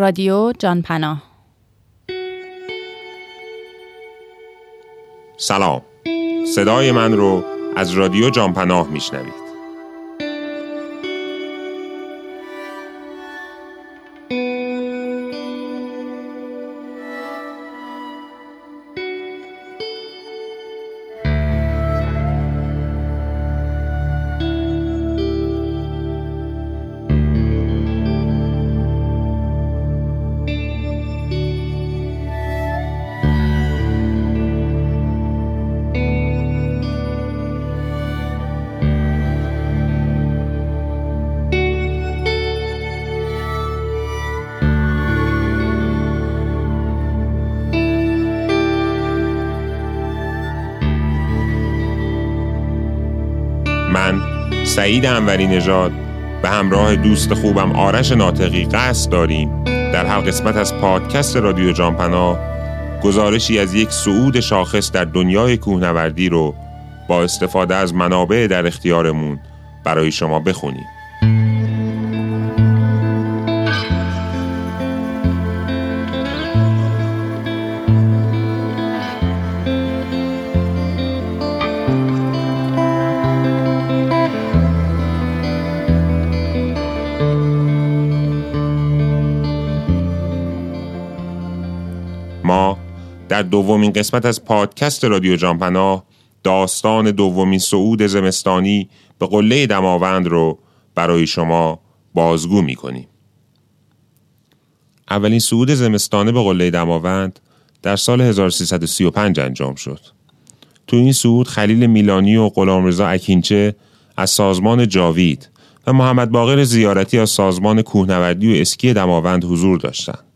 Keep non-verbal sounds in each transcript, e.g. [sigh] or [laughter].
رادیو جانپناه سلام. صدای من رو از رادیو جانپناه میشنوید. سعید انوری نژاد به همراه دوست خوبم آرش ناطقی قصد داریم در هر قسمت از پادکست رادیو جانپنا گزارشی از یک صعود شاخص در دنیای کوهنوردی رو با استفاده از منابع در اختیارمون برای شما بخونیم. دومین قسمت از پادکست رادیو جانپناه داستان دومین صعود زمستانی به قله دماوند رو برای شما بازگو می کنیم. اولین صعود زمستانه به قله دماوند در سال 1335 انجام شد. تو این صعود خلیل میلانی و غلامرضا اکینچه از سازمان جاوید و محمد باقر زیارتی از سازمان کوهنوردی و اسکی دماوند حضور داشتند.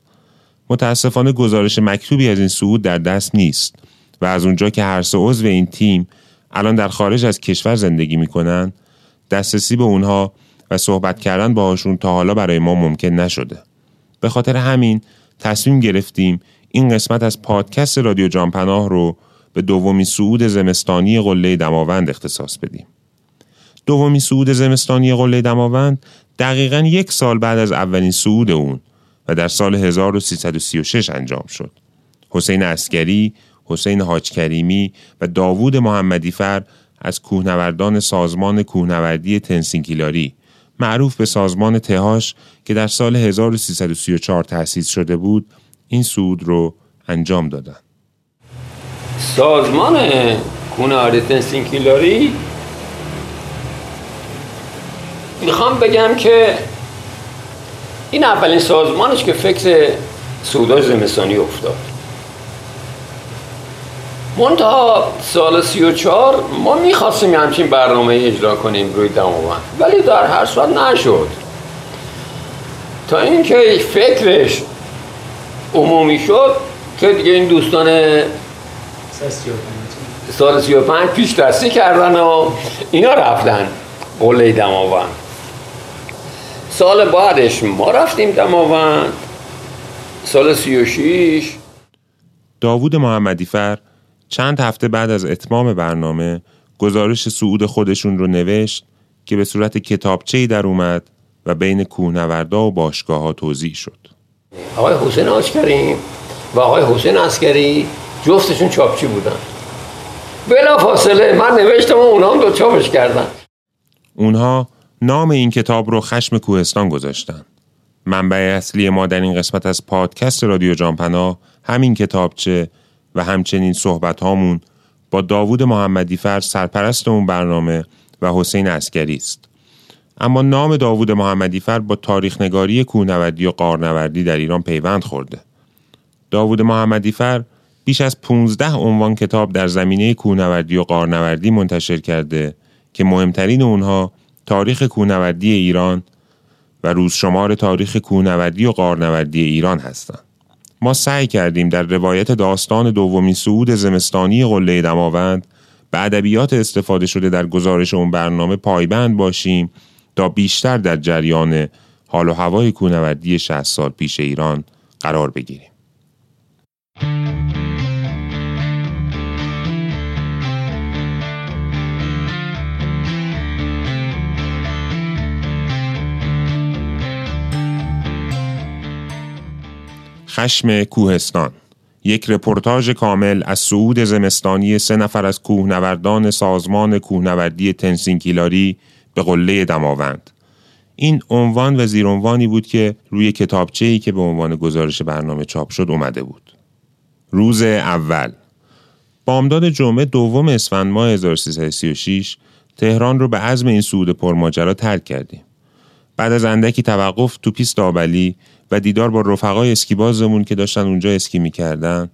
متاسفانه گزارش مکتوبی از این صعود در دست نیست و از اونجا که هر سه عضو این تیم الان در خارج از کشور زندگی می‌کنن دسترسی به اونها و صحبت کردن باهاشون تا حالا برای ما ممکن نشده. به خاطر همین تصمیم گرفتیم این قسمت از پادکست رادیو جانپناه رو به دومین صعود زمستانی قله دماوند اختصاص بدیم. دومین صعود زمستانی قله دماوند دقیقا یک سال بعد از اولین صعود اون و در سال 1336 انجام شد. حسین اسکری، حسین حاج کریمی و داوود محمدی فر از کوهنوردان سازمان کوهنوردی تنسینکیلاری معروف به سازمان تهاش که در سال 1334 تأسیس شده بود این سود رو انجام دادند. سازمان کوهنوردی تنسینکیلاری می‌خوام بگم که این اولین سازمانش که فکر سودای زمستانی افتاد. منتها سال سی و چار ما می‌خواستیم همچین برنامه اجرا کنیم روی دماوند ولی در هر صورت نشد. تا اینکه فکرش عمومی شد که دیگه این دوستان سال سی و پنج پیش دستی کردن و اینا رفتن قله دماوند سال بعدش ما رفتیم دماوند سال سی و شیش داوود محمدی فر چند هفته بعد از اتمام برنامه گزارش صعود خودشون رو نوشت که به صورت کتابچه‌ای در اومد و بین کوهنوردا و باشگاه ها توضیح شد. آقای حسین آشکریم و آقای حسین اسکری جفتشون چاپچی بودن. بلا فاصله من نوشتم و اونا هم دو چاپش کردن. اونها نام این کتاب رو خشم کوهستان گذاشتن. منبع اصلی ما در این قسمت از پادکست رادیو جانپنا همین کتابچه و همچنین صحبت هامون با داوود محمدی فر سرپرست اون برنامه و حسین اسکری است. اما نام داوود محمدی فر با تاریخ نگاری کوهنوردی و قارنوردی در ایران پیوند خورده. داوود محمدی فر بیش از 15 عنوان کتاب در زمینه کوهنوردی و قارنوردی منتشر کرده که مهمترین اونها تاریخ کوهنوردی ایران و روزشمار تاریخ کوهنوردی و قارنوردی ایران هستند. ما سعی کردیم در روایت داستان دومین صعود زمستانی قله دماوند به ادبیات استفاده شده در گزارش اون برنامه پایبند باشیم تا بیشتر در جریان حال و هوای کوهنوردی 60 سال پیش ایران قرار بگیریم. خشم کوهستان. یک رپورتاژ کامل از صعود زمستانی سه نفر از کوهنوردان سازمان کوهنوردی تنسینگ هیلاری به قله دماوند. این عنوان و زیرعنوانی بود که روی کتابچه ای که به عنوان گزارش برنامه چاپ شد اومده بود. روز اول. بامداد جمعه دوم اسفند ماه 1336 تهران رو به عزم این صعود پرماجرا ترک کردیم. بعد از اندکی توقف تو پیست آبلی و دیدار با رفقای اسکیبازمون که داشتن اونجا اسکی می‌کردن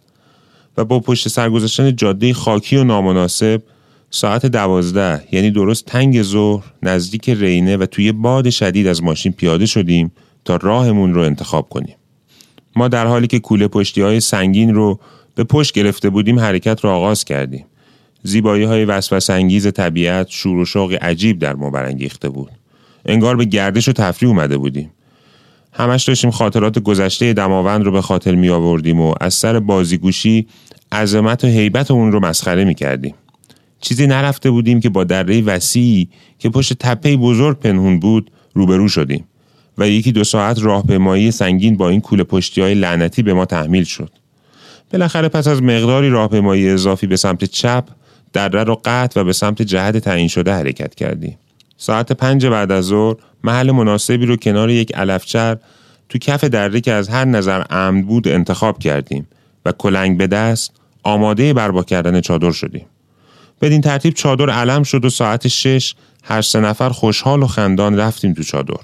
و با پشت سرگذاشتن جاده خاکی و نامناسب ساعت دوازده یعنی درست تنگ ظهر نزدیک رینه و توی باد شدید از ماشین پیاده شدیم تا راهمون رو انتخاب کنیم. ما در حالی که کوله پشتی های سنگین رو به پشت گرفته بودیم حرکت را آغاز کردیم. زیبایی های وسوس انگیز طبیعت شور و شوق عجیب در ما برانگیخته بود. انگار به گردش و تفریح اومده بودیم. همش داشتیم خاطرات گذشته دماوند رو به خاطر می آوردیم و از سر بازیگوشی عظمت و حیبت اون رو مسخره می کردیم. چیزی نرفته بودیم که با دره وسیعی که پشت تپه بزرگ پنهون بود روبرو شدیم و یکی دو ساعت راهپیمایی سنگین با این کوله پشتی های لعنتی به ما تحمیل شد. بالاخره پس از مقداری راهپیمایی اضافی به سمت چپ دره را قطع و به سمت جهت تعیین شده حرکت کردیم. ساعت پنج بعد از ظهر محل مناسبی رو کنار یک علفچر تو کف دره که از هر نظر امن بود انتخاب کردیم و کلنگ به دست آماده بربا کردن چادر شدیم. بدین ترتیب چادر علم شد و ساعت شش هر سه نفر خوشحال و خندان رفتیم تو چادر.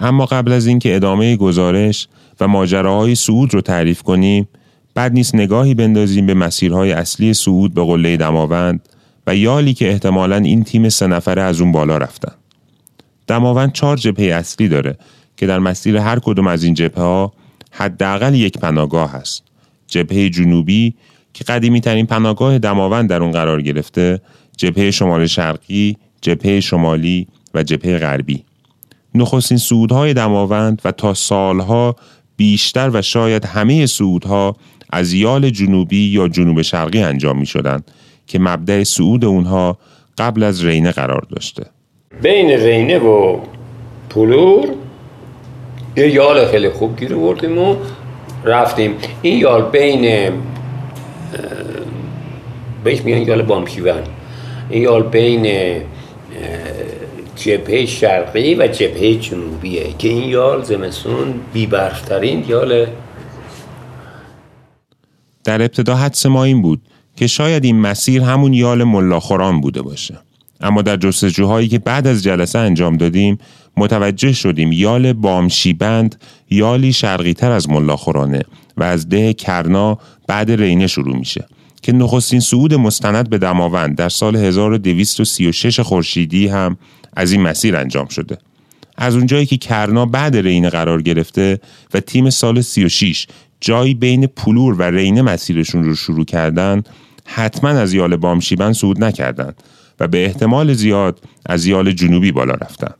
اما قبل از اینکه ادامه گزارش و ماجراهای صعود رو تعریف کنیم بعد نیست نگاهی بندازیم به مسیرهای اصلی صعود به قله دماوند و یالی که احتمالا این تیم سه نفره از اون بالا رفتن. دماوند چهار جبهه اصلی داره که در مسیر هر کدوم از این جبهه ها حداقل یک پناهگاه هست. جبهه جنوبی که قدیمی ترین پناهگاه دماوند در اون قرار گرفته، جبهه شمال شرقی، جبهه شمالی و جبهه غربی. نخستین سودهای دماوند و تا سالها بیشتر و شاید همه سودها از یال جنوبی یا جنوب شرقی انجام می شدن که مبدع سعود اونها قبل از رینه قرار داشته. بین رینه و پولور یه یال خیلی خوب گیر بردیم و رفتیم. این یال بین بهش میگن یال بامشیون. این یال بین جبهه شرقی و جبهه جنوبیه. که این یال زمستون بیبرفترین یال در ابتدا حدس ما این بود که شاید این مسیر همون یال ملاخوران بوده باشه. اما در جستجوهایی که بعد از جلسه انجام دادیم متوجه شدیم یال بامشیبند یالی شرقی تر از ملاخورانه و از ده کرنا بعد رینه شروع میشه که نخستین صعود مستند به دماوند در سال 1236 خورشیدی هم از این مسیر انجام شده. از اونجایی که کرنا بعد رینه قرار گرفته و تیم سال 36 جایی بین پولور و رینه مسیرشون رو شروع کردن حتما از یال بامشیبن صعود نکردند و به احتمال زیاد از یال جنوبی بالا رفتن.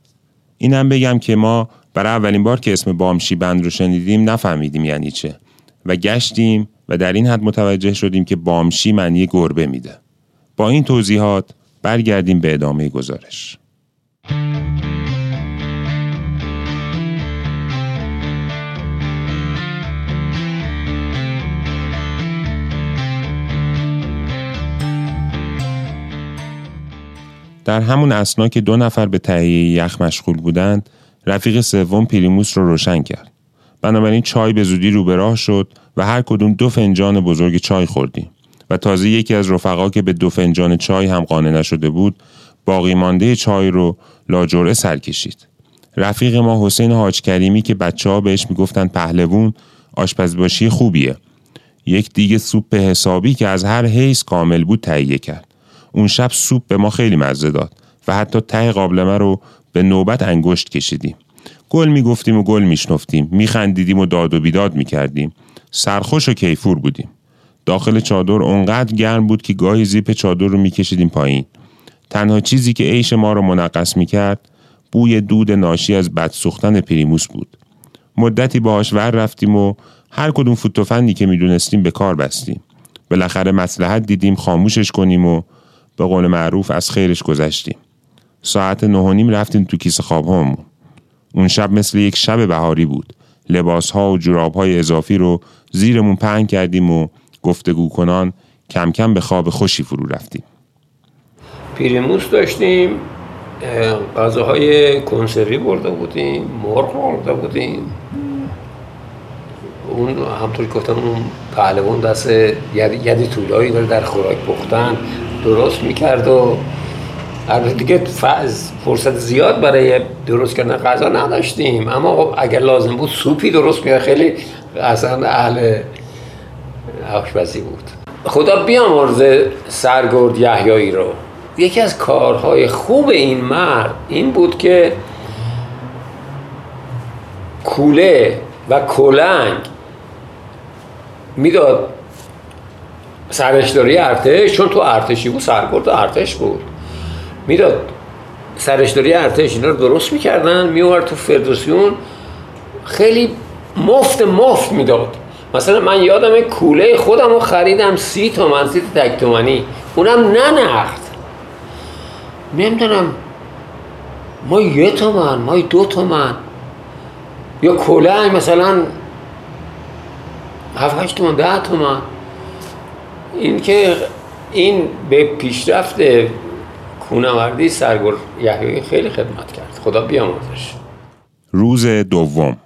اینم بگم که ما برای اولین بار که اسم بامشیبند رو شنیدیم نفهمیدیم یعنی چه و گشتیم و در این حد متوجه شدیم که بامشی معنی گربه میده. با این توضیحات برگردیم به ادامه گزارش. در همون اسنا که دو نفر به تهیه یخ مشغول بودند رفیق سوم پریموس رو روشن کرد. بنابراین چای به زودی رو به راه شد و هر کدوم دو فنجان بزرگ چای خوردیم و تازه یکی از رفقا که به دو فنجان چای هم قانع نشده بود باقی مانده چای رو لاجوره سر کشید. رفیق ما حسین حاج کریمی که بچه ها بهش می‌گفتن پهلوون آشپزباشی خوبیه. یک دیگه سوپ حسابی که از هر حیث کامل بود تهیه کرد. اون شب سوپ به ما خیلی مزه داد و حتی ته قابلمه رو به نوبت انگشت کشیدیم. گل می‌گفتیم و گل میشنفتیم میخندیدیم و داد و بیداد می‌کردیم. سرخوش و کیفور بودیم. داخل چادر اونقدر گرم بود که گاهی زیپ چادر رو میکشیدیم پایین. تنها چیزی که عیش ما رو منقص می‌کرد بوی دود ناشی از بد سوختن پریموس بود. مدتی باهاش ور رفتیم و هر کدوم فوتوفندی که می‌دونستیم به کار بستیم. بالاخره مسلحت دیدیم خاموشش کنیم و به قول معروف از خیرش گذشتیم. ساعت نه نیم رفتیم تو کیسه خواب همون. اون شب مثل یک شب بهاری بود. لباس ها و جراب های اضافی رو زیرمون پهن کردیم و گفتگو کنان کم کم به خواب خوشی فرو رفتیم. پیریموس داشتیم غذاهای کنسروی برده بودیم مرغ برده بودیم. اون همطور گفتم اون پهلوان دست یدی طولایی داره در خوراک پختن درست می‌کرد و البته دیگه فرصت زیاد برای درست کردن غذا نداشتیم. اما اگر لازم بود سوپی درست میاد خیلی اصلا اهل آشپزی بود. خدا بیامرزه سرگرد یحیایی رو. یکی از کارهای خوب این مرد این بود که کوله و کلنگ می‌داد سرشداری ارتش چون تو ارتشی بود سرگرد ارتش بود. می‌داد سرشداری ارتش اینا رو درست می‌کردن میومد تو فردوسیون خیلی مفت مفت می‌داد. مثلا من یادم کوله خودم رو خریدم سی تومن سی تک تومنی. اونم نقد نمی‌دونم. ما یه تومن ما دو تومن. یا کوله مثلا هفت هشت تومن ده تومن. این که این به پیشرفت کونوردی سرگل یحیی خیلی خدمت کرد. خدا بیامرزش. روز دوم.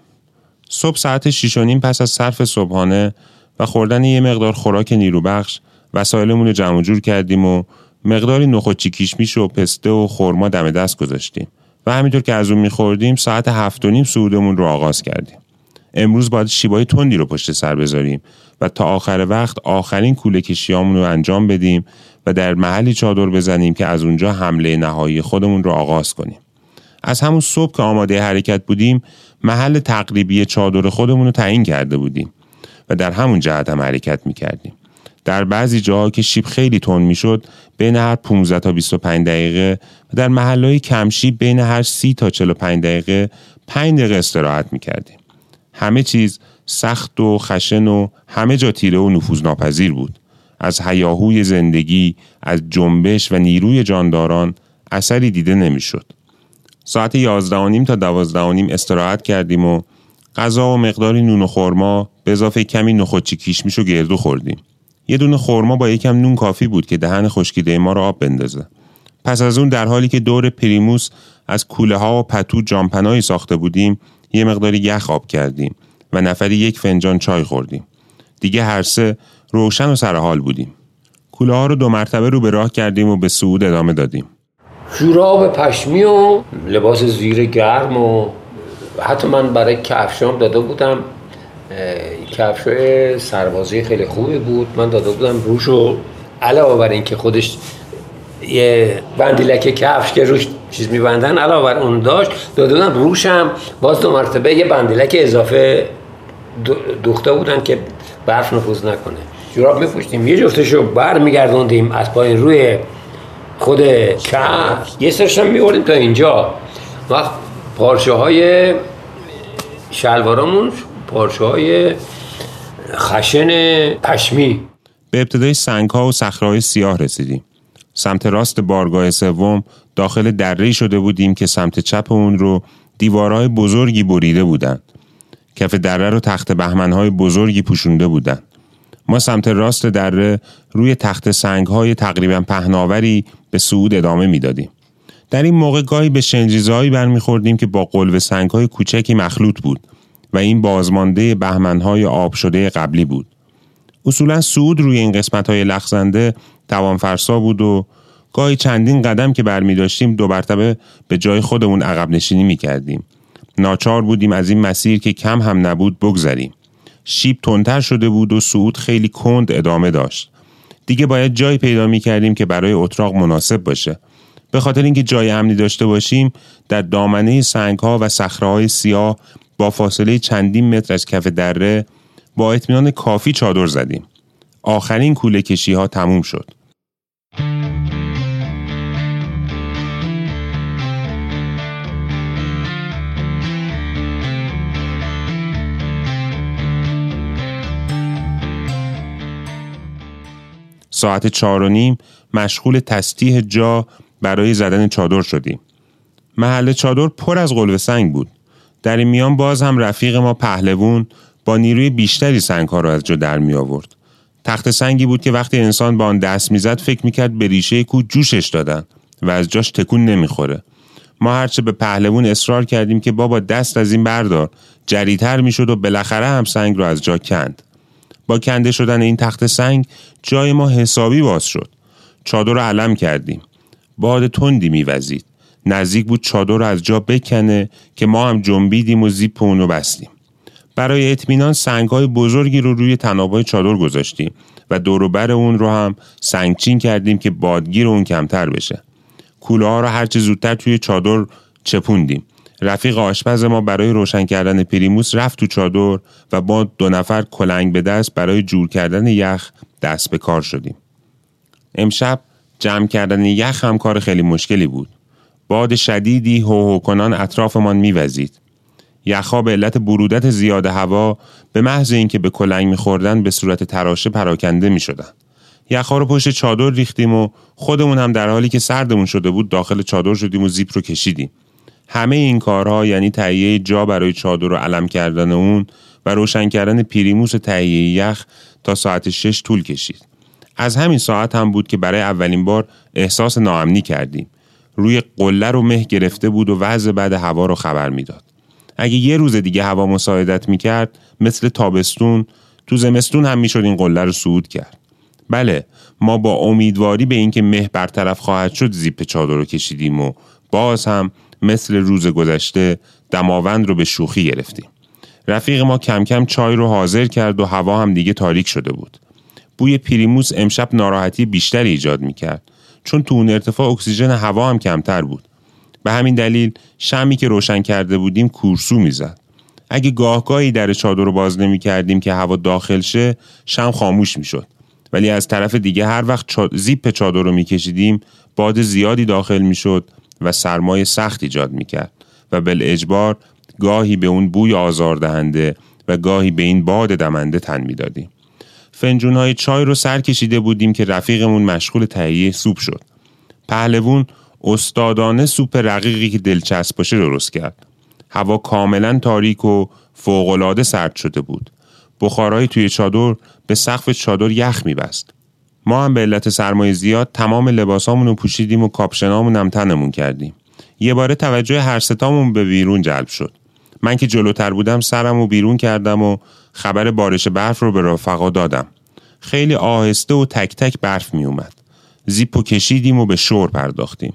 صبح ساعت شیش و نیم پس از صرف صبحانه و خوردن یه مقدار خوراک نیروبخش وسایلمون رو جمع جور کردیم و مقداری نخودچی کیشمیش و پسته و خورما دم دست گذاشتیم و همینطور که از اون میخوردیم ساعت هفت و نیم سعودمون رو آغاز کردیم امروز باید شیبای تندی رو پشت سر بذاریم و تا آخر وقت آخرین کوله کشیامون رو انجام بدیم و در محلی چادر بزنیم که از اونجا حمله نهایی خودمون رو آغاز کنیم. از همون صبح که آماده حرکت بودیم محل تقریبی چادر خودمون رو تعیین کرده بودیم و در همون جهت هم حرکت می کردیم. در بعضی جاها که شیب خیلی تند می‌شد بین هر 15 تا 25 دقیقه و در محلهای کمشی بین هر 30 تا 45 دقیقه 5 دقیقه استراحت می کردیم. همه چیز سخت و خشن و همه جا تیره و نفوذ ناپذیر بود. از هیاهوی زندگی، از جنبش و نیروی جانداران اثری دیده نمی‌شد. ساعت یازده تا دوازده استراحت کردیم و غذا و مقداری نون و خورما به اضافه کمی نخودچی کیشمیش و گردو خوردیم. یه دونه خورما با یکم نون کافی بود که دهن خشکیده ما رو آب بندازه. پس از اون در حالی که دور پریموس از کوله ها و پتو جامپنایی ساخته بودیم یه مقداری یخ آب کردیم و نفری یک فنجان چای خوردیم. دیگه هر سه روشن و سرحال بودیم. کوله ها رو دو مرتبه رو به راه کردیم و به سعود ادامه دادیم. جوراب پشمی و لباس زیر گرم و حتی من برای کفشام داده بودم کفش سربازی خیلی خوبی بود. من داده بودم روش و علاوه بر اینکه خودش یه بندیلک کفش که روش چیز میبندن علاوه بر اون داشت داده بودم روشم. باز دو مرتبه یه بندیلک اضافه دوخته بودن که برف نفوذ نکنه. جوراب میپوشتیم یه جفتشو بر میگردوندیم از پایین روی خود کف یه سرش هم میوردیم تا اینجا. وقت پارچه های شلوارامون پارچه های خشن پشمی. به ابتدای سنگ ها و صخره سیاه رسیدیم. سمت راست بارگاه سوم داخل دره شده بودیم که سمت چپ اون رو دیوارهای بزرگی بریده بودند. کف دره رو تخت بهمنهای بزرگی پوشونده بودند. ما سمت راست دره روی تخت سنگ های تقریبا پهناوری به صعود ادامه می‌دادیم. در این موقع گاهی به شنجیزهایی برمیخوردیم که با قلب سنگ های کوچکی مخلوط بود. و این بازمانده بهمن های آب شده قبلی بود. اصولا سعود روی این قسمت های لخزنده توانفرسا بود و گاهی چندین قدم که برمی داشتیم دو مرتبه به جای خودمون عقب نشینی می کردیم. ناچار بودیم از این مسیر که کم هم نبود بگذریم. شیب تندتر شده بود و صعود خیلی کند ادامه داشت. دیگه باید جایی پیدا می کردیم که برای اتراق مناسب باشه. به خاطر اینکه جای امنی داشته باشیم در دامنه سنگ ها و صخره سیاه با فاصله چندین متر از کف دره با اطمینان کافی چادر زدیم. آخرین کوله کشی ها تموم شد. ساعت چار و نیم مشغول تستیح جا برای زدن چادر شدیم. محل چادر پر از قلوه سنگ بود. در این میان باز هم رفیق ما پهلوون با نیروی بیشتری سنگ ها را از جا در می آورد. تخت سنگی بود که وقتی انسان با آن دست می‌زد فکر می‌کرد به ریشه کو جوشش دادن و از جاش تکون نمی‌خوره. ما هرچه به پهلوون اصرار کردیم که بابا دست از این بردار جریتر می‌شد و بالاخره هم سنگ رو از جا کند. با کنده شدن این تخت سنگ جای ما حسابی باز شد. چادر رو علم کردیم. باد تندی میوزید. نزدیک بود چادر رو از جا بکنه که ما هم جنبیدیم و زیپ اونو بستیم. برای اطمینان های بزرگی رو روی تنابای چادر گذاشتیم و دوروبر اون رو هم سنگچین کردیم که بادگیر اون کمتر بشه. کوله ها رو هرچه زودتر توی چادر چپوندیم. رفیق آشپز ما برای روشن کردن پریموس رفت تو چادر و با دو نفر کلنگ به دست برای جور کردن یخ دست به کار شدیم. امشب جمع کردن یخ هم کار خیلی مشکلی بود. باد شدیدی هو کنان اطرافمان میوزید. یخها به علت برودت زیاد هوا به محض اینکه به کلنگ میخوردن به صورت تراشه پراکنده می‌شدن. یخها رو پشت چادر ریختیم و خودمون هم در حالی که سردمون شده بود داخل چادر شدیم و زیپ رو کشیدیم. همه این کارها یعنی تهیه جا برای چادر رو علم کردن اون و روشن کردن پریموس تهیه یخ تا ساعت شش طول کشید. از همین ساعت هم بود که برای اولین بار احساس ناامنی کردیم. روی قله رو مه گرفته بود و وضع بعد هوا رو خبر می‌داد. اگه یه روز دیگه هوا مساعدت می‌کرد مثل تابستون تو زمستون هم می‌شد این قله رو صعود کرد. بله ما با امیدواری به اینکه مه برطرف خواهد شد زیپ چادر رو کشیدیم و باز هم مثل روز گذشته دماوند رو به شوخی گرفتیم. رفیق ما کم کم چای رو حاضر کرد و هوا هم دیگه تاریک شده بود. بوی پریموس امشب ناراحتی بیشتری ایجاد می‌کرد چون تو اون ارتفاع اکسیژن هوا هم کمتر بود. به همین دلیل شمی که روشن کرده بودیم کورسو می‌زد. اگه گاهگاهی در چادر رو باز نمی کردیم که هوا داخل شه شم خاموش می‌شد. ولی از طرف دیگه هر وقت زیپ چادر رو میکشیدیم باد زیادی داخل می‌شد و سرمایه سخت ایجاد می‌کرد و بل اجبار گاهی به اون بوی آزاردهنده و گاهی به این باد دمنده تن می‌دادیم. فنجون های چای رو سر کشیده بودیم که رفیقمون مشغول تهیه سوپ شد. پهلوون استادانه سوپ رقیقی که دلچسب باشه درست کرد. هوا کاملا تاریک و فوقالعاده سرد شده بود. بخارای توی چادر به سقف چادر یخ میبست. ما هم به علت سرمایه زیاد تمام لباسامون رو پوشیدیم و کاپشنامون هم تنمون کردیم. یه باره توجه هر ستامون به بیرون جلب شد. من که جلوتر بودم سرم و بیرون کردم و خبر بارش برف رو به رفقا دادم. خیلی آهسته و تک تک برف می اومد. زیپ و کشیدیم و به شور پرداختیم.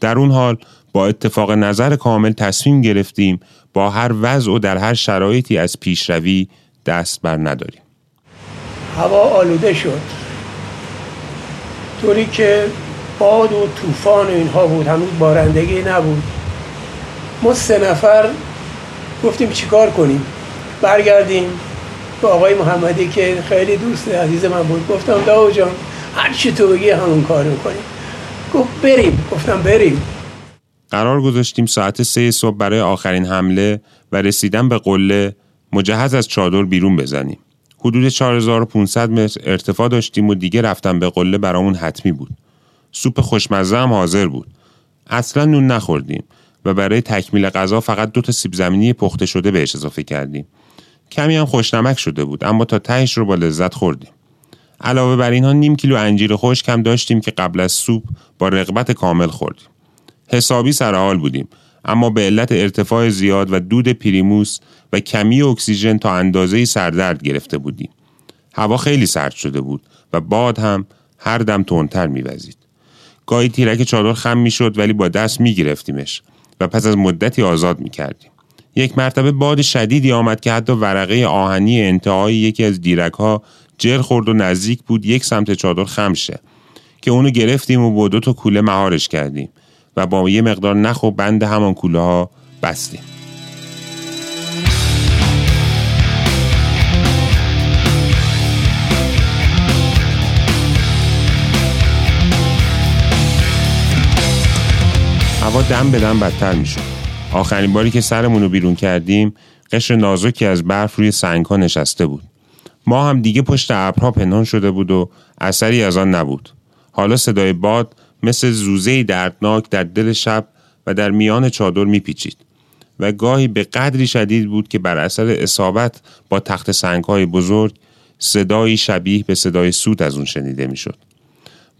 در اون حال با اتفاق نظر کامل تصمیم گرفتیم با هر وضع و در هر شرایطی از پیشروی دست بر نداریم. هوا آلوده شد طوری که باد و طوفان و اینها بود هنوز بارندگی نبود ما سه نفر گفتیم چیکار کنیم برگردیم به آقای محمدی که خیلی دوست عزیز من بود گفتم داو جان هر چی تو بگی همون کار می‌کنیم گفت بریم. گفتم بریم. قرار گذاشتیم ساعت سه صبح برای آخرین حمله و رسیدن به قله مجهز از چادر بیرون بزنیم. حدود 4500 متر ارتفاع داشتیم و دیگه رفتن به قله برامون حتمی بود. سوپ خوشمزه هم حاضر بود. اصلا نون نخوردیم و برای تکمیل غذا فقط دو تا سیب زمینی پخته شده بهش اضافه کردیم. کمی هم خوشنمک شده بود اما تا تهش رو با لذت خوردیم. علاوه بر اینها نیم کیلو انجیر خشک هم داشتیم که قبل از سوپ با رغبت کامل خوردیم. حسابی سر حال بودیم اما به علت ارتفاع زیاد و دود پریموس و کمی اکسیژن تا اندازه سردرد گرفته بودیم. هوا خیلی سرد شده بود و باد هم هر دم تندتر میوزید. گاهی تیرک چادر خم می‌شد ولی با دست میگرفتیمش و پس از مدتی آزاد می‌کردیم. یک مرتبه باد شدیدی آمد که حتی ورقه آهنی انتهای یکی از دیرک ها جر خورد و نزدیک بود یک سمت چادر خمشه که اونو گرفتیم و با دو تا کوله مهارش کردیم و با یه مقدار نخ و بند همان کوله ها بستیم. هوا دم به دم بدتر می‌شد. آخرین باری که سرمون رو بیرون کردیم قشر نازکی از برف روی سنگ ها نشسته بود ما هم دیگه پشت ابرها پنهان شده بود و اثری از آن نبود حالا صدای باد مثل زوزه دردناک در دل شب و در میان چادر میپیچید و گاهی به قدری شدید بود که بر اثر اصابت با تخت سنگهای بزرگ صدایی شبیه به صدای سوت از اون شنیده می‌شد.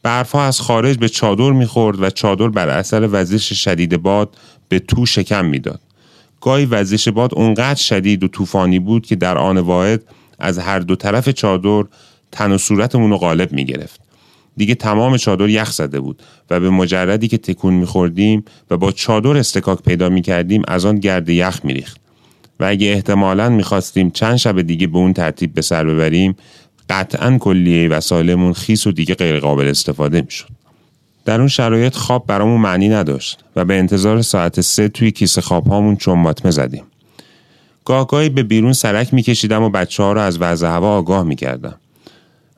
برفها از خارج به چادر می‌خورد و چادر بر اثر وزش شدید باد به تو شکم می‌داد. گاهی وزش باد اونقدر شدید و طوفانی بود که در آن واحد از هر دو طرف چادر تن و صورتمون رو غالب می گرفت. دیگه تمام چادر یخ زده بود و به مجردی که تکون میخوردیم و با چادر استکاک پیدا می‌کردیم از آن گرد یخ میریخت و اگه احتمالا می‌خواستیم چند شب دیگه به اون ترتیب به سر ببریم قطعا کلیه وسایلمون خیس و دیگه غیر قابل استفاده می‌شد در اون شرایط خواب برامون معنی نداشت و به انتظار ساعت سه توی کیسه خواب هامون چنباتمه زدیم گاهگاهی به بیرون سرک میکشیدم و بچه ها رو از وضع هوا آگاه می‌کردم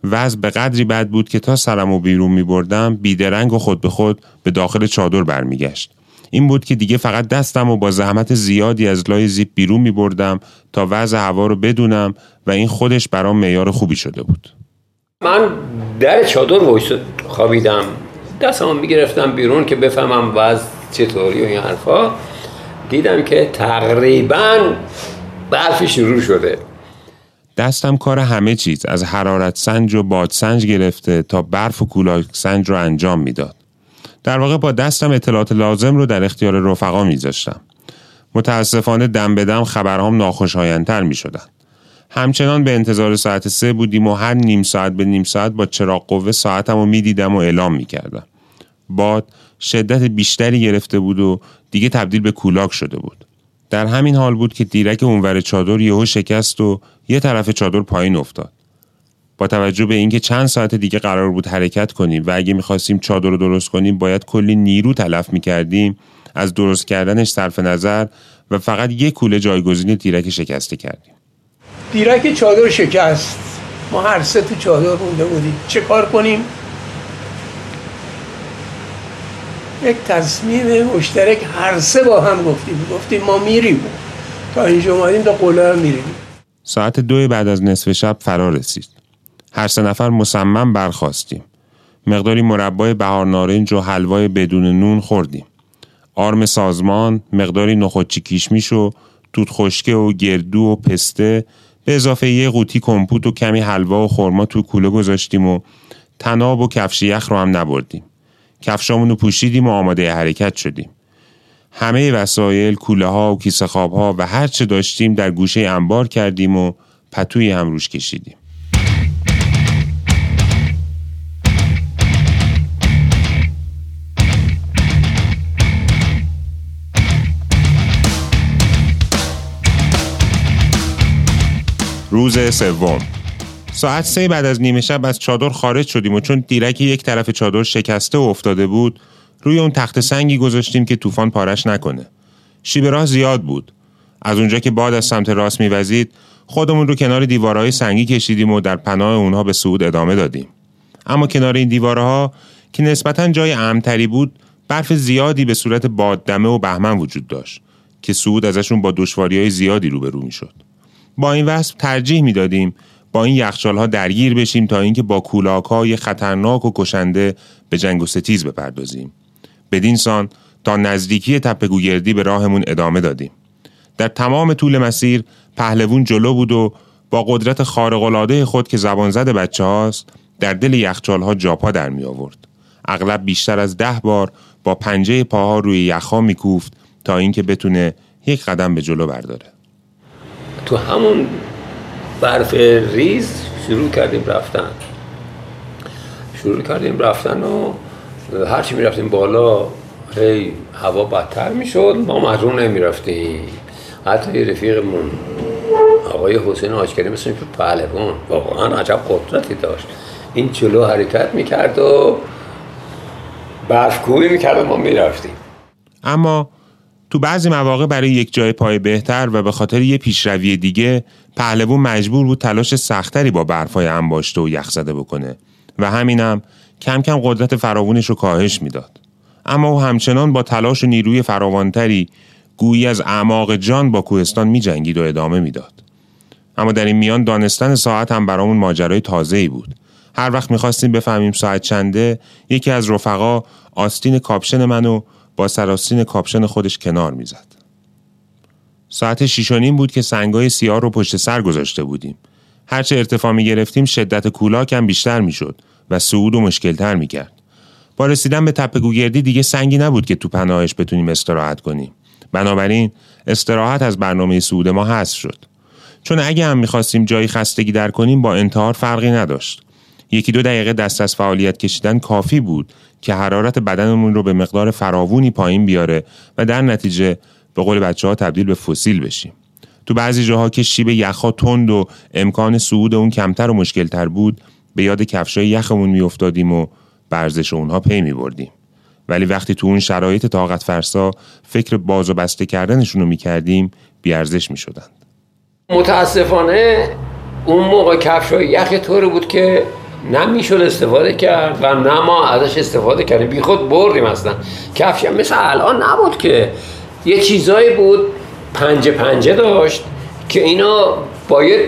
وضع به قدری بد بود که تا سرم و بیرون می بردم بیدرنگ و خود به خود به داخل چادر برمیگشت. این بود که دیگه فقط دستم و با زحمت زیادی از لای زیپ بیرون می بردم تا وضع هوا رو بدونم و این خودش برام معیار خوبی شده بود. من در چادر خوابیدم دستمو می‌گرفتم بیرون که بفهمم وضع چطوری و این حرفا دیدم که تقریبا برفی شروع شده دستم کار همه چیز از حرارت سنج و باد سنج گرفته تا برف و کولاک سنج رو انجام می‌داد. در واقع با دستم اطلاعات لازم رو در اختیار رفقا میذاشتم. متاسفانه دم به دم خبرهام ناخوشایندتر می شدن. همچنان به انتظار ساعت سه بودیم و هر نیم ساعت به نیم ساعت با چراغ قوه ساعتم رو می دیدم و اعلام می کردم. باد شدت بیشتری گرفته بود و دیگه تبدیل به کولاک شده بود. در همین حال بود که دیرک اونور چادر یهو شکست و یه طرف چادر پایین افتاد. با توجه به اینکه چند ساعت دیگه قرار بود حرکت کنیم و اگه می‌خواستیم چادر رو درست کنیم باید کلی نیرو تلف می‌کردیم از درست کردنش صرف نظر و فقط یک کوله جایگزین دیرک شکسته کردیم. دیرک چادر شکست. ما هر سه تو چادر مونده بودیم. چه کار کنیم؟ یک تصمیم مشترک هر سه با هم گفتیم گفتیم ما میریم تا اینجا اومدیم تا قله هم میریم ساعت دو بعد از نصف شب فرا رسید هر سه نفر مصمم برخواستیم مقداری مربای بهار نارنج و حلوای بدون نون خوردیم آرم سازمان مقداری نخودچی کیشمیش و توت خشکه و گردو و پسته به اضافه یه قوطی کمپوت و کمی حلوا و خورما تو کوله گذاشتیم و تناب و کفش یخ رو هم نبردیم کفشامون رو پوشیدیم و آماده حرکت شدیم. همه وسایل، کوله ها و کیسه خواب ها و هر چه داشتیم در گوشه انبار کردیم و پتوی هم روش کشیدیم. روز سوم ساعت سه بعد از نیمه شب از چادر خارج شدیم و چون دیرک یک طرف چادر شکسته و افتاده بود روی اون تخت سنگی گذاشتیم که طوفان پارش نکنه. شیب راه زیاد بود. از اونجا که باد از سمت راست میوزید خودمون رو کنار دیوارهای سنگی کشیدیم و در پناه اونها به صعود ادامه دادیم. اما کنار این دیوارها که نسبتا جای امتری بود برف زیادی به صورت باددمه و بهمن وجود داشت که صعود ازشون با دشواری های زیادی روبرو می‌شد. با این وصف ترجیح می‌دادیم با این یخچال ها درگیر بشیم تا اینکه با کولاک های خطرناک و کشنده به جنگ و ستیز بپردازیم. بدین سان تا نزدیکی تپه گوگردی به راهمون ادامه دادیم. در تمام طول مسیر پهلوون جلو بود و با قدرت خارق خود که زبان زد بچه هاست در دل یخچال ها جاپا در می آورد. اغلب بیشتر از ده بار با پنجه پاها روی یخها میکوفت تا اینکه بتونه یک قدم به جلو برداره. تو همون برف ریز شروع کردیم رفتن. شروع کردیم رفتن و هرچی می‌رفتیم بالا هی هوا بدتر می‌شد ما محروم نمی‌رفتیم. حتی رفیقمون آقای حسین آشکری مثل که پهلوان واقعا عجب قدرتی داشت. این جلو حرکت می‌کرد و برفکوبی می‌کرد و ما می‌رفتیم. اما تو بعضی مواقع برای یک جای پای بهتر و به خاطر یه پیشروی دیگه پهلوون مجبور بود تلاش سختری با برفای انباشته و یخزده بکنه و همینم کم کم قدرت فراوونش رو کاهش می‌داد. اما او همچنان با تلاش و نیروی فراوانتری گویی از اعماق جان با کوهستان می جنگید و ادامه می‌داد. اما در این میان دانستن ساعت هم برامون ماجرای تازه ای بود هر وقت می‌خواستیم بفهمیم ساعت چنده یکی از رفقا آستین کاپشن منو یا سرآستین کاپشن خودش کنار می‌زد ساعت شیش و نیم بود که سنگای سیاه رو پشت سر گذاشته بودیم هرچه ارتفاع می گرفتیم شدت کولاک هم بیشتر می‌شد و صعود رو مشکل‌تر می کرد. با رسیدن به تپه گوگردی دیگه سنگی نبود که تو پناهش بتونیم استراحت کنیم. بنابراین استراحت از برنامه صعود ما حذف شد. چون اگه هم می‌خواستیم جایی خستگی در کنیم با انتحار فرقی نداشت. یکی دو دقیقه دست از فعالیت کشیدن کافی بود که حرارت بدنمون رو به مقدار فراوونی پایین بیاره و در نتیجه به قول بچه ها تبدیل به فسیل بشیم. تو بعضی جاها که شیب یخها تند و امکان صعود اون کمتر و مشکلتر بود به یاد کفشای یخمون میافتادیم و برزش اونها پی می بردیم. ولی وقتی تو اون شرایط طاقت فرسا فکر باز و بسته کردنشون رو می کردیم بیارزش می شدن. متاسفانه اون موقع کفشای یخ طوری بود که نمی‌شد استفاده کرد و نه ما ازش استفاده کردیم. بی خود بردیم اصلا. کفش مثل الان نبود که. یه چیزایی بود پنجه پنجه داشت که اینا باید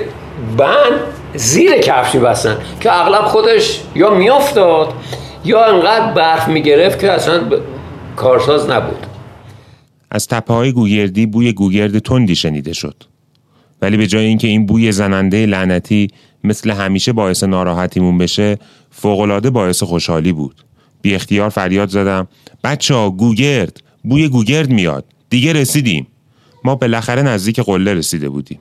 بند زیر کفش بستن که اغلب خودش یا میافتاد یا انقدر برف می‌گرفت که اصلا کارساز نبود. از تپه های گوگردی بوی گوگرد تندی شنیده شد. ولی به جای اینکه این بوی زننده لعنتی مثل همیشه باعث ناراحتیمون بشه فوقالعاده باعث خوشحالی بود. بی اختیار فریاد زدم بچه ها گوگرد بوی گوگرد میاد. دیگه رسیدیم. ما بالاخره نزدیک قله رسیده بودیم.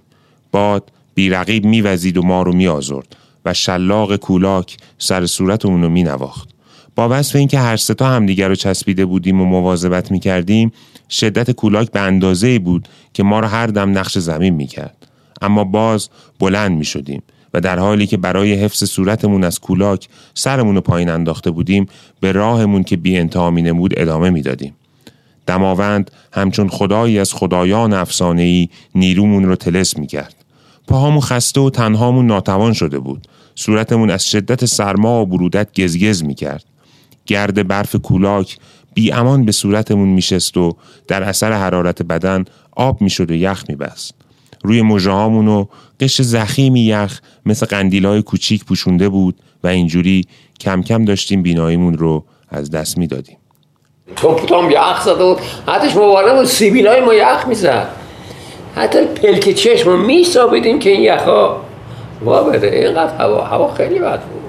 باد بیرقیب میوزید و ما رو میآزرد و شلاق کولاک سر صورتمون رو مینواخت. با وصف اینکه هر ستا همدیگر رو چسبیده بودیم و مواظبت می‌کردیم شدت کولاک به اندازه بود که ما رو هر دم نقش زمین می‌کرد. اما باز بلند می‌شدیم. و در حالی که برای حفظ صورتمون از کولاک سرمون رو پایین انداخته بودیم به راهمون که بی انتها می نمود ادامه می‌دادیم. دماوند همچون خدایی از خدایان افسانه‌ای نیرومون رو تلس می کرد. پاهامون خسته و تنهامون ناتوان شده بود. صورتمون از شدت سرما و برودت گزگز می کرد. گرد برف کولاک بی امان به صورتمون میشست و در اثر حرارت بدن آب می‌شد و یخ میبست. روی مژههامون و قش زخیمی یخ مثل قندیلای کوچیک پوشونده بود و اینجوری کم کم داشتیم بیناییمون رو از دست می‌دادیم. توپ یخ زد و حتیش مبارنه بود سیبیلای ما یخ می‌زد. حتی پلک چشم رو میسابیدیم که این یخا وا بده. اینقدر هوا هوا خیلی بد بود.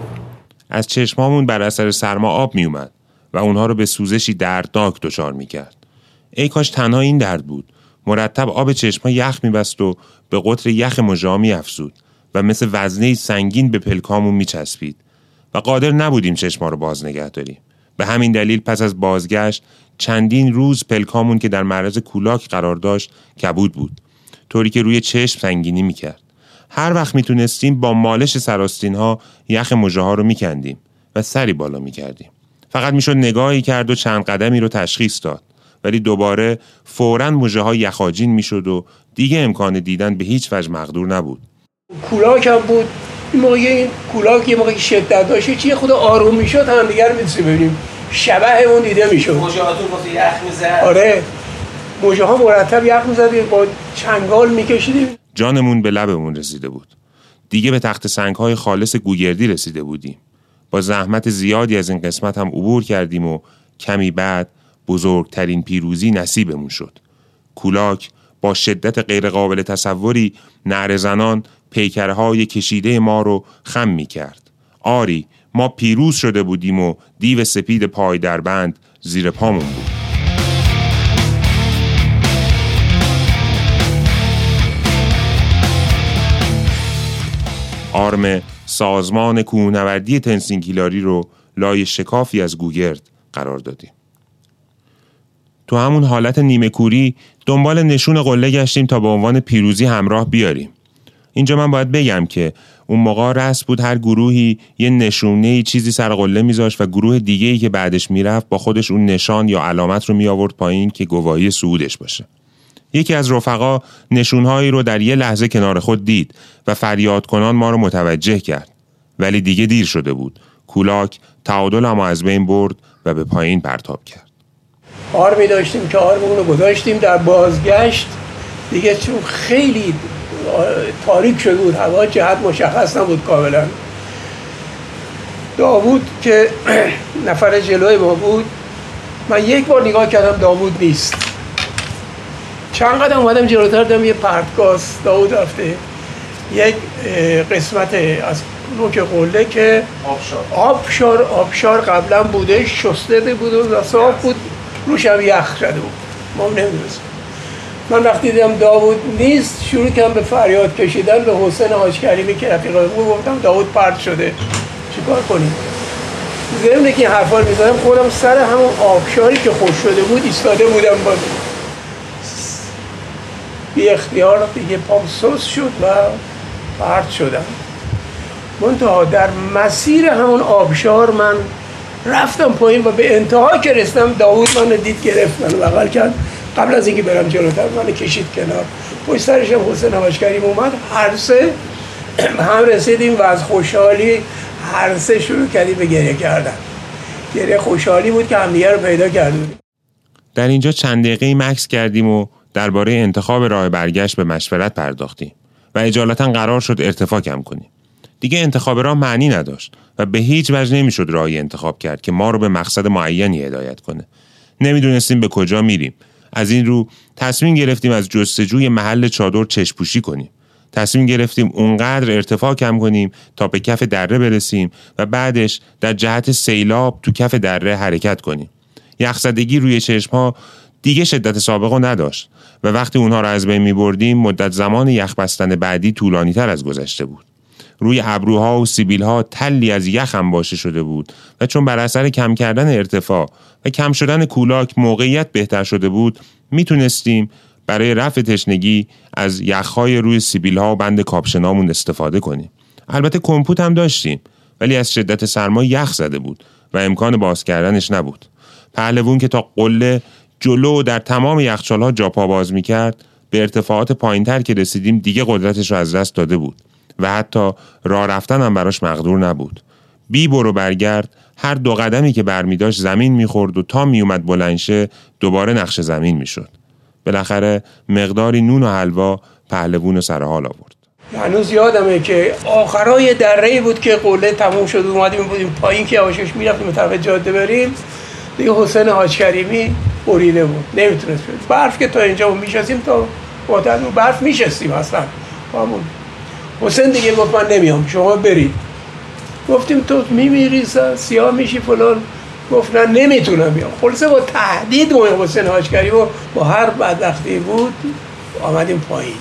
از چشمامون بر اثر سرما آب میومد و اونها رو به سوزشی دردناک دچار می‌کرد. ای کاش تنها این درد بود. مرتب آب چشما یخ میبست و به قطر یخ مژا میافزود و مثل وزنه سنگین به پلکامون میچسبید و قادر نبودیم چشما رو باز نگه داریم. به همین دلیل پس از بازگشت چندین روز پلکامون که در معرض کولاک قرار داشت کبود بود طوری که روی چشم سنگینی می‌کرد. هر وقت می‌تونستیم با مالش سراستین ها یخ مژه ها رو میکندیم و سری بالا می‌کردیم. فقط می‌شد نگاهی کرد و چند قدمی رو تشخیص داد. ولی دوباره فورا مژه ها یخاجین می‌شد و دیگه امکان دیدن به هیچ وجه مقدور نبود. کولاک هم بود. این موقع این کولاک یه موقع شدت داشت. چیه؟ خود آروم می‌شد هم دیگر می‌تونیم ببینیم. شبه اون دیده می‌شد. مجاهدون یخ می‌زد. آره. موجه ها مرتب یخ می‌زدیم با چنگال میکشیدیم. جانمون به لبمون رسیده بود. دیگه به تخت سنگ های خالص گوگردی رسیده بودیم. با زحمت زیادی از این قسمت هم عبور کردیم و کمی بعد بزرگترین پیروزی نصیبمون شد کولاک با شدت غیرقابل تصوری نعر زنان پیکرهای کشیده ما رو خم می کرد. آری ما پیروز شده بودیم و دیو سپید پای در بند زیر پامون بود. آرم سازمان کوهنوردی تنسینکیلاری رو لای شکافی از گوگرد قرار دادیم. تو همون حالت نیمه کوری دنبال نشون قله گشتیم تا به عنوان پیروزی همراه بیاریم. اینجا من باید بگم که اون موقع رست بود هر گروهی یه نشونه چیزی سر قله میذاشت و گروه دیگه ای که بعدش می‌رفت با خودش اون نشان یا علامت رو می آورد پایین که گواهی صعودش باشه. یکی از رفقا نشونهایی رو در یه لحظه کنار خود دید و فریاد کنان ما رو متوجه کرد. ولی دیگه دیر شده بود. کولاک تعادل ما از بین برد و به پایین پرتاب کرد. آرمی داشتیم که آرمون رو گذاشتیم در بازگشت. دیگه چون خیلی تاریک شده بود هوا جهت مشخص نبود کاملا. داوود که [clears throat] نفر جلوی ما بود من یک بار نگاه کردم داوود نیست. چند قدم اومدم جلوتر دیدم یه پرتگاز داوود رفته. یک قسمت از نوک قله که آبشار. آبشار قبلا بوده شسته بود و صاف بود. روش هم یخ شده بود. ما نمی‌دونست من وقتی دیدم داوود نیست شروع کردم به فریاد کشیدن به حسین حاج کریمی که رفیق بود گفتم داوود پرد شده. چیکار کنیم؟ ضمن که این حرفا رو خودم سر همون آبشاری که خوش شده بود ایستاده بودم با بی اختیار دیگه پام سوس شد و پرد شدم. منتها در مسیر همون آبشار من رفتم پایین و به انتها که رسیدم داوود من دید گرفت من بغل کرد. قبل از اینکه برم جلوتر من کشید کنار. پشت سرش هم حسین نوشکریم اومد. هر سه هم رسیدیم و از خوشحالی هر سه شروع کردیم به گریه کردن. گریه خوشحالی بود که همدیگه رو پیدا کردیم. در اینجا چند دقیقه مکس کردیم و درباره انتخاب راه برگشت به مشورت پرداختیم و اجالتا قرار شد ارتفاع کم کنیم. دیگه انتخاب راه معنی نداشت. و به هیچ وجه نمی‌شد راهی انتخاب کرد که ما رو به مقصد معینی هدایت کنه. نمی‌دونستیم به کجا میریم. از این رو تصمیم گرفتیم از جستجوی محل چادر چشپوشی کنیم. تصمیم گرفتیم اونقدر ارتفاع کم کنیم تا به کف دره برسیم و بعدش در جهت سیلاب تو کف دره حرکت کنیم. یخزدگی روی چشم ها دیگه شدت سابقه نداشت و وقتی اونها را از بین می بردیم مدت زمان یخ بستن بعدی طولانی تر از گذشته بود. روی ابروها و سیبیلها تلی از یخ هم باشه شده بود و چون بر اثر کم کردن ارتفاع و کم شدن کولاک موقعیت بهتر شده بود می‌تونستیم برای رفع تشنگی از یخهای روی سیبیلها و بند کاپشنامون استفاده کنیم. البته کمپوت هم داشتیم ولی از شدت سرما یخ زده بود و امکان باز کردنش نبود. پهلوون که تا قله جلو در تمام یخچالها جاپا باز می‌کرد به ارتفاعات پایینتر که رسیدیم دیگه قدرتش رو از دست داده بود. و حتی راه رفتن هم براش مقدور نبود. بی برو برگرد هر دو قدمی که برمی داشت زمین می‌خورد و تا میومد بلنشه دوباره نقش زمین می‌شد بالاخره مقداری نون و حلوا پهلوون و سر حال آورد. هنوز یادمه که آخرای دره بود که قله تموم شد اومدیم بودیم پایین که یواشش می‌رفتیم به طرف جاده بریم. دیگه حسین حاج کریمی بریده بود نمی‌تونست برف که تا اینجا میشستیم تا وادن برف میشستیم اصلا. همون. حسین دیگه گفت من نمیام شما برید. گفتیم تو میمیری سیاه میشی فلان. گفت نه نمی‌تونم بیام. خلاصه با تهدید و حسین حاج و با هر بدبختی بود آمدیم پایین.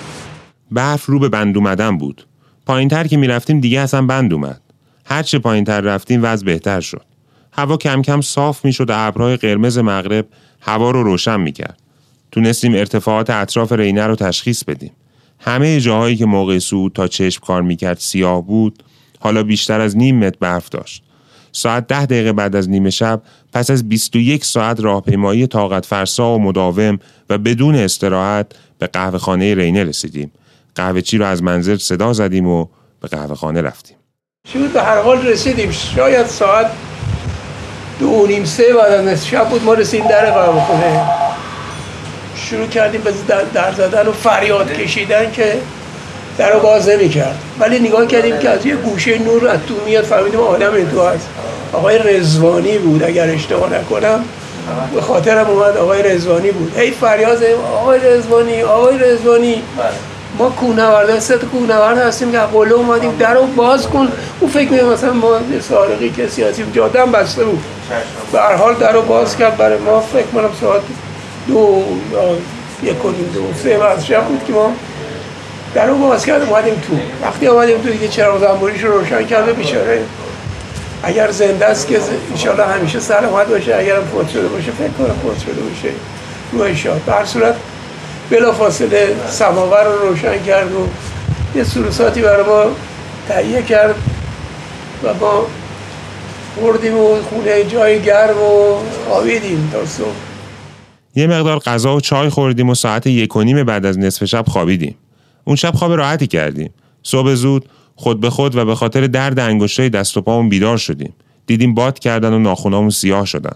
برف رو به بند اومدن بود. پایین تر که می‌رفتیم دیگه اصلا بند اومد. هرچه پایین تر رفتیم وضع بهتر شد. هوا کم کم صاف می‌شد و ابرهای قرمز مغرب هوا رو روشن می‌کرد. تونستیم ارتفاعات اطراف رینه رو تشخیص بدیم. همه جاهایی که موقع صعود تا چشم کار می‌کرد سیاه بود حالا بیشتر از نیم متر برف داشت. ساعت ده دقیقه بعد از نیمه شب پس از 21 ساعت راهپیمایی طاقت فرسا و مداوم و بدون استراحت به قهوه خانه رینه رسیدیم. قهوه چی رو از منزل صدا زدیم و به قهوه خانه رفتیم. شد به هر حال رسیدیم. شاید ساعت دو نیم سه بعد از شب بود ما رسیدیم در قهوه خانه. شروع کردیم به در زدن و فریاد کشیدن که در رو باز نمی کرد ولی نگاه کردیم که از یه گوشه نور از تو میاد فهمیدیم آدم این تو هست. آقای رزوانی بود اگر اشتباه نکنم. به خاطرم اومد آقای رزوانی بود. هی فریاد آقای رزوانی آقای رزوانی ما کوهنورد ست کوهنورد هستیم که قله اومدیم در رو باز کن. او فکر می‌کنم مثلا ما سارقی که سیاسی جاده هم بسته بود. به هر حال در رو باز کرد برای ما. فکر کنم ساعت دو یک کنیم دو سه از شب بود که ما در اون باز اومدیم تو. وقتی اومدیم تو دیگه چراغ زنبوریش رو روشن کرده بیچاره. اگر زنده است که انشالله همیشه سلامت باشه اگر فوت شده باشه فکر کنم فوت شده باشه. روح شاد. به هر صورت بلا فاصله سماور رو روشن کرد و یه سروساتی برای ما تهیه کرد و ما خوردیم و خونه جای گرم و خوابیدیم تا صبح. یه مقدار غذا و چای خوردیم و ساعت یک و نیم بعد از نصف شب خوابیدیم. اون شب خواب راحتی کردیم. صبح زود خود به خود و به خاطر درد انگشتای دست و پامون بیدار شدیم. دیدیم باد کردن و ناخونامون سیاه شدن.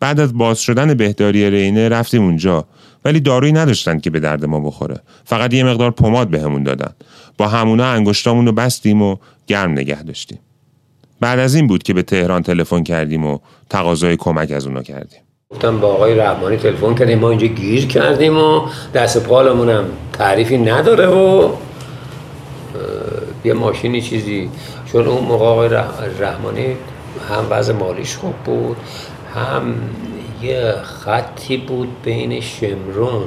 بعد از باز شدن بهداری رینه رفتیم اونجا. ولی دارویی نداشتن که به درد ما بخوره. فقط یه مقدار پماد بهمون دادن. با همونا انگشتامون رو بستیم و گرم نگه داشتیم. بعد از این بود که به تهران تلفن کردیم و تقاضای کمک از اونا کردیم. گفتم با آقای رحمانی تلفن کردیم ما اینجا گیر کردیم و دست پالمون هم تعریفی نداره و یه ماشینی چیزی. چون اون موقع آقای رحمانی هم وضع مالیش خوب بود هم یه خطی بود بین شمرون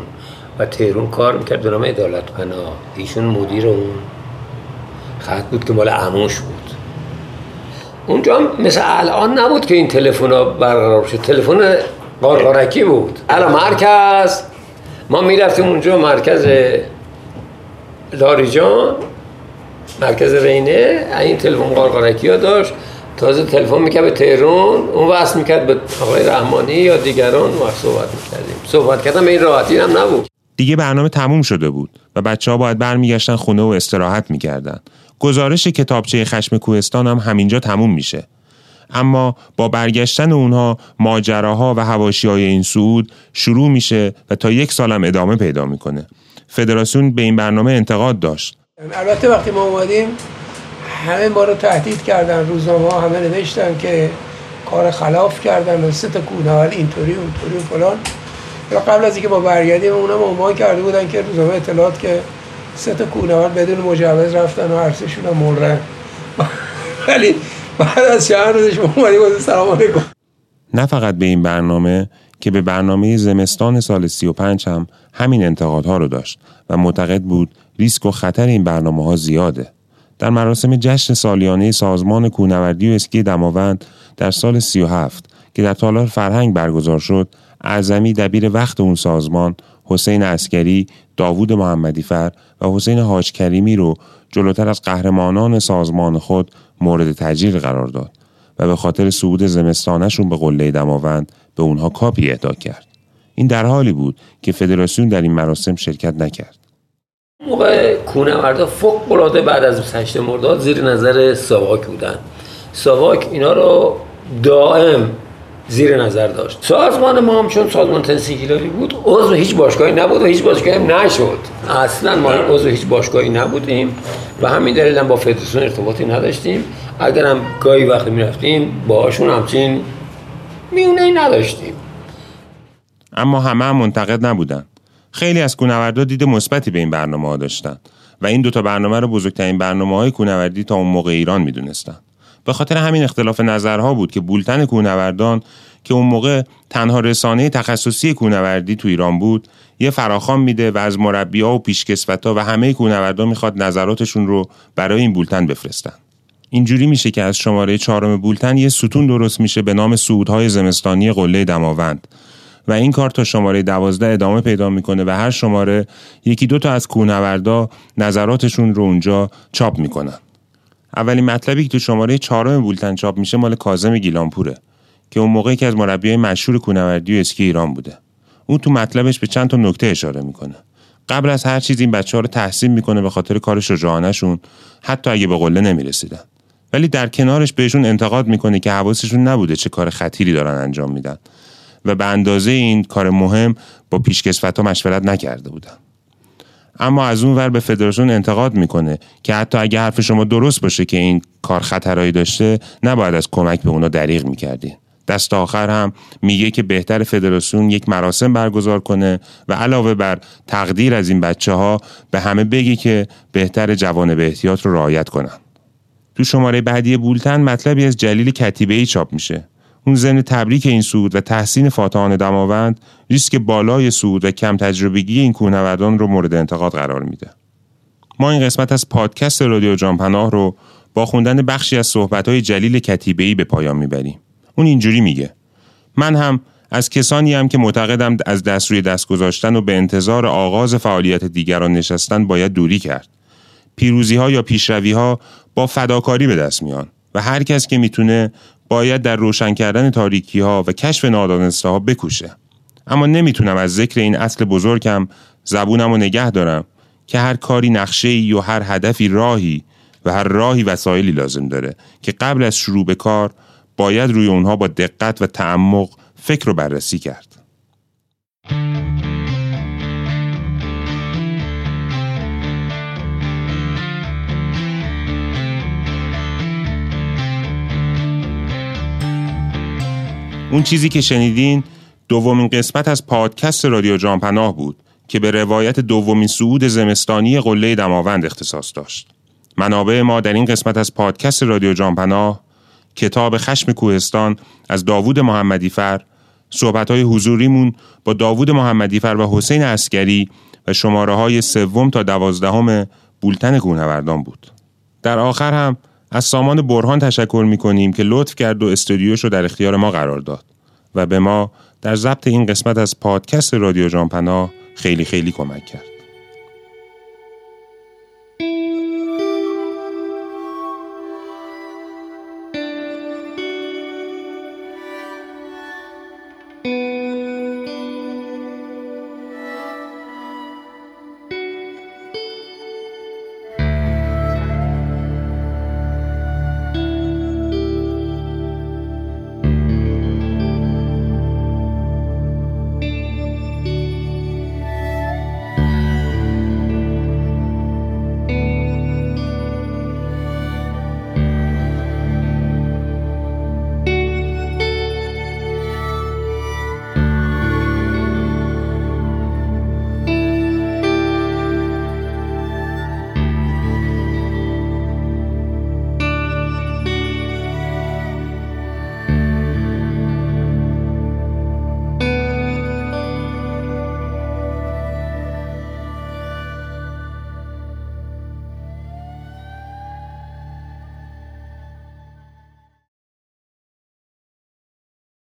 و تهرون کار می‌کرد به نام ادالت پناه ایشون مدیر اون خط بود که مال عموش بود. اونجا مثل الان نبود که این تلفن ها برقرار شد تلفن قارقارکی بود. الان مرکز. ما می‌رفتیم اونجا مرکز لاریجان مرکز رینه. این تلفن قارقارکی ها داشت. تازه تلفن می‌کرد به تهران. اون وصل می‌کرد به آقای رحمانی یا دیگران. و صحبت می‌کردیم. صحبت کردم این راحتی هم نبود. دیگه برنامه تموم شده بود و بچه ها باید برمیگشتن خونه و استراحت می‌کردن. گزارش کتابچه خشم کوهستان هم همینجا تموم میشه. اما با برگشتن اونها ماجراها و هواشی های این سعود شروع میشه و تا یک سالم ادامه پیدا می‌کنه. فدراسیون به این برنامه انتقاد داشت. البته وقتی ما اومدیم همه ما رو تهدید کردن روزنامه ها همه نوشتن که کار خلاف کردن و سه تا اینطوری اونطوری و فلان. قبل از اینکه ما برگردیم اونم عنوان کرده بودن که روزنامه اطلاعات که سه تا بدون مجوز رفتن و عرصشون هم مردن [laughs] ولی بعد از روزش ما اومدیم سلام علیکم نه فقط به این برنامه که به برنامه زمستان سال 35 هم همین انتقادها رو داشت و معتقد بود ریسک و خطر این برنامه ها زیاده. در مراسم جشن سالیانه سازمان کوهنوردی و اسکی دماوند در سال 37 که در تالار فرهنگ برگزار شد اعظمی دبیر وقت اون سازمان حسین اسکری، داوود محمدی فر و حسین حاج کریمی رو جلوتر از قهرمانان سازمان خود مورد تجلیل قرار داد و به خاطر صعود زمستانشون به قله دماوند به اونها کاپی اهدا کرد. این در حالی بود که فدراسیون در این مراسم شرکت نکرد. موقع کونوردا فوق العاده بعد از 8 مرداد زیر نظر ساواک بودن ساواک اینا رو دائم زیر نظر داشت. سازمان ما هم چون سازمان تنسیگیلاری بود عضو هیچ باشگاهی نبود و هیچ باشگاهی هم نشد. اصلا ما عضو هیچ باشگاهی نبودیم و همین دلیل هم با فدراسیون ارتباطی نداشتیم. اگر هم گاهی وقتی می‌رفتیم باهاشون همچین میونه نداشتیم. اما همه هم منتقد نبودن. خیلی از کونوردا دید مثبتی به این برنامه ها داشتن و این دوتا برنامه رو بزرگترین برنامه های کونوردی تا اون موقع ایران می‌دونستن. به خاطر همین اختلاف نظرها بود که بولتن کونوردان که اون موقع تنها رسانه تخصصی کونوردی تو ایران بود یه فراخان میده و از ها و پیشکسوتا و همه کونوردان می‌خواد نظراتشون رو برای این بولتن بفرستن. اینجوری میشه که از شماره چهارم بولتن یه ستون درست میشه به نام سودهای زمستانی قله دماوند. و این کار تا شماره دوازده ادامه پیدا می‌کنه و هر شماره یکی دو تا از کوهنوردا نظراتشون رو اونجا چاپ می‌کنن. اولین مطلبی که تو شماره چهارم بولتن چاپ میشه مال کازم گیلانپوره که اون موقعی که از مربیای مشهور کوهنوردی و اسکی ایران بوده. اون تو مطلبش به چند تا نکته اشاره می‌کنه. قبل از هر چیز این بچه ها رو تحسین می‌کنه به خاطر کار شجاعانشون حتی اگه به قله نمی‌رسیدن. ولی در کنارش بهشون انتقاد می‌کنه که حواسشون نبوده چه کار خطیری دارن انجام میدن. و به اندازه این کار مهم با پیشکسوت ها مشورت نکرده بودن. اما از اون ور به فدراسیون انتقاد می‌کنه که حتی اگه حرف شما درست باشه که این کار خطرهایی داشته نباید از کمک به اونا دریغ می‌کردین. دست آخر هم میگه که بهتر فدراسیون یک مراسم برگزار کنه و علاوه بر تقدیر از این بچه ها به همه بگی که بهتر جوان به احتیاط رو رعایت کنن. تو شماره بعدی بولتن مطلبی از جلیل کتیبه ای چاپ میشه. اون زن تبریک این سود و تحسین فاتحان دماوند ریسک بالای سود و کم تجربگی این کوهنوردان رو مورد انتقاد قرار میده. ما این قسمت از پادکست رادیو جانپناه رو با خوندن بخشی از صحبتهای جلیل کتیبه‌ای به پایان می‌بریم. اون اینجوری میگه من هم از کسانی هم که معتقدم از دست روی دست گذاشتن و به انتظار آغاز فعالیت دیگران نشستن باید دوری کرد. پیروزی ها یا پیشروی ها با فداکاری به دست میان و هر کس که می‌تونه باید در روشن کردن تاریکی ها و کشف نادانسته ها بکوشه. اما نمی‌تونم از ذکر این اصل بزرگم زبونم و نگه دارم که هر کاری نقشه ای و هر هدفی راهی و هر راهی وسایلی لازم داره که قبل از شروع به کار باید روی اونها با دقت و تعمق فکر و بررسی کرد. اون چیزی که شنیدین دومین قسمت از پادکست رادیو جانپناه بود که به روایت دومین صعود زمستانی قله دماوند اختصاص داشت. منابع ما در این قسمت از پادکست رادیو جانپناه کتاب خشم کوهستان از داوود محمدی فر صحبت های حضوریمون با داوود محمدی فر و حسین اسکری و شماره های سوم تا دوازدهم بولتن کوهنوردان بود. در آخر هم از سامان برهان تشکر می کنیم که لطف کرد و استودیوش رو در اختیار ما قرار داد و به ما در ضبط این قسمت از پادکست رادیو جانپناه خیلی خیلی کمک کرد.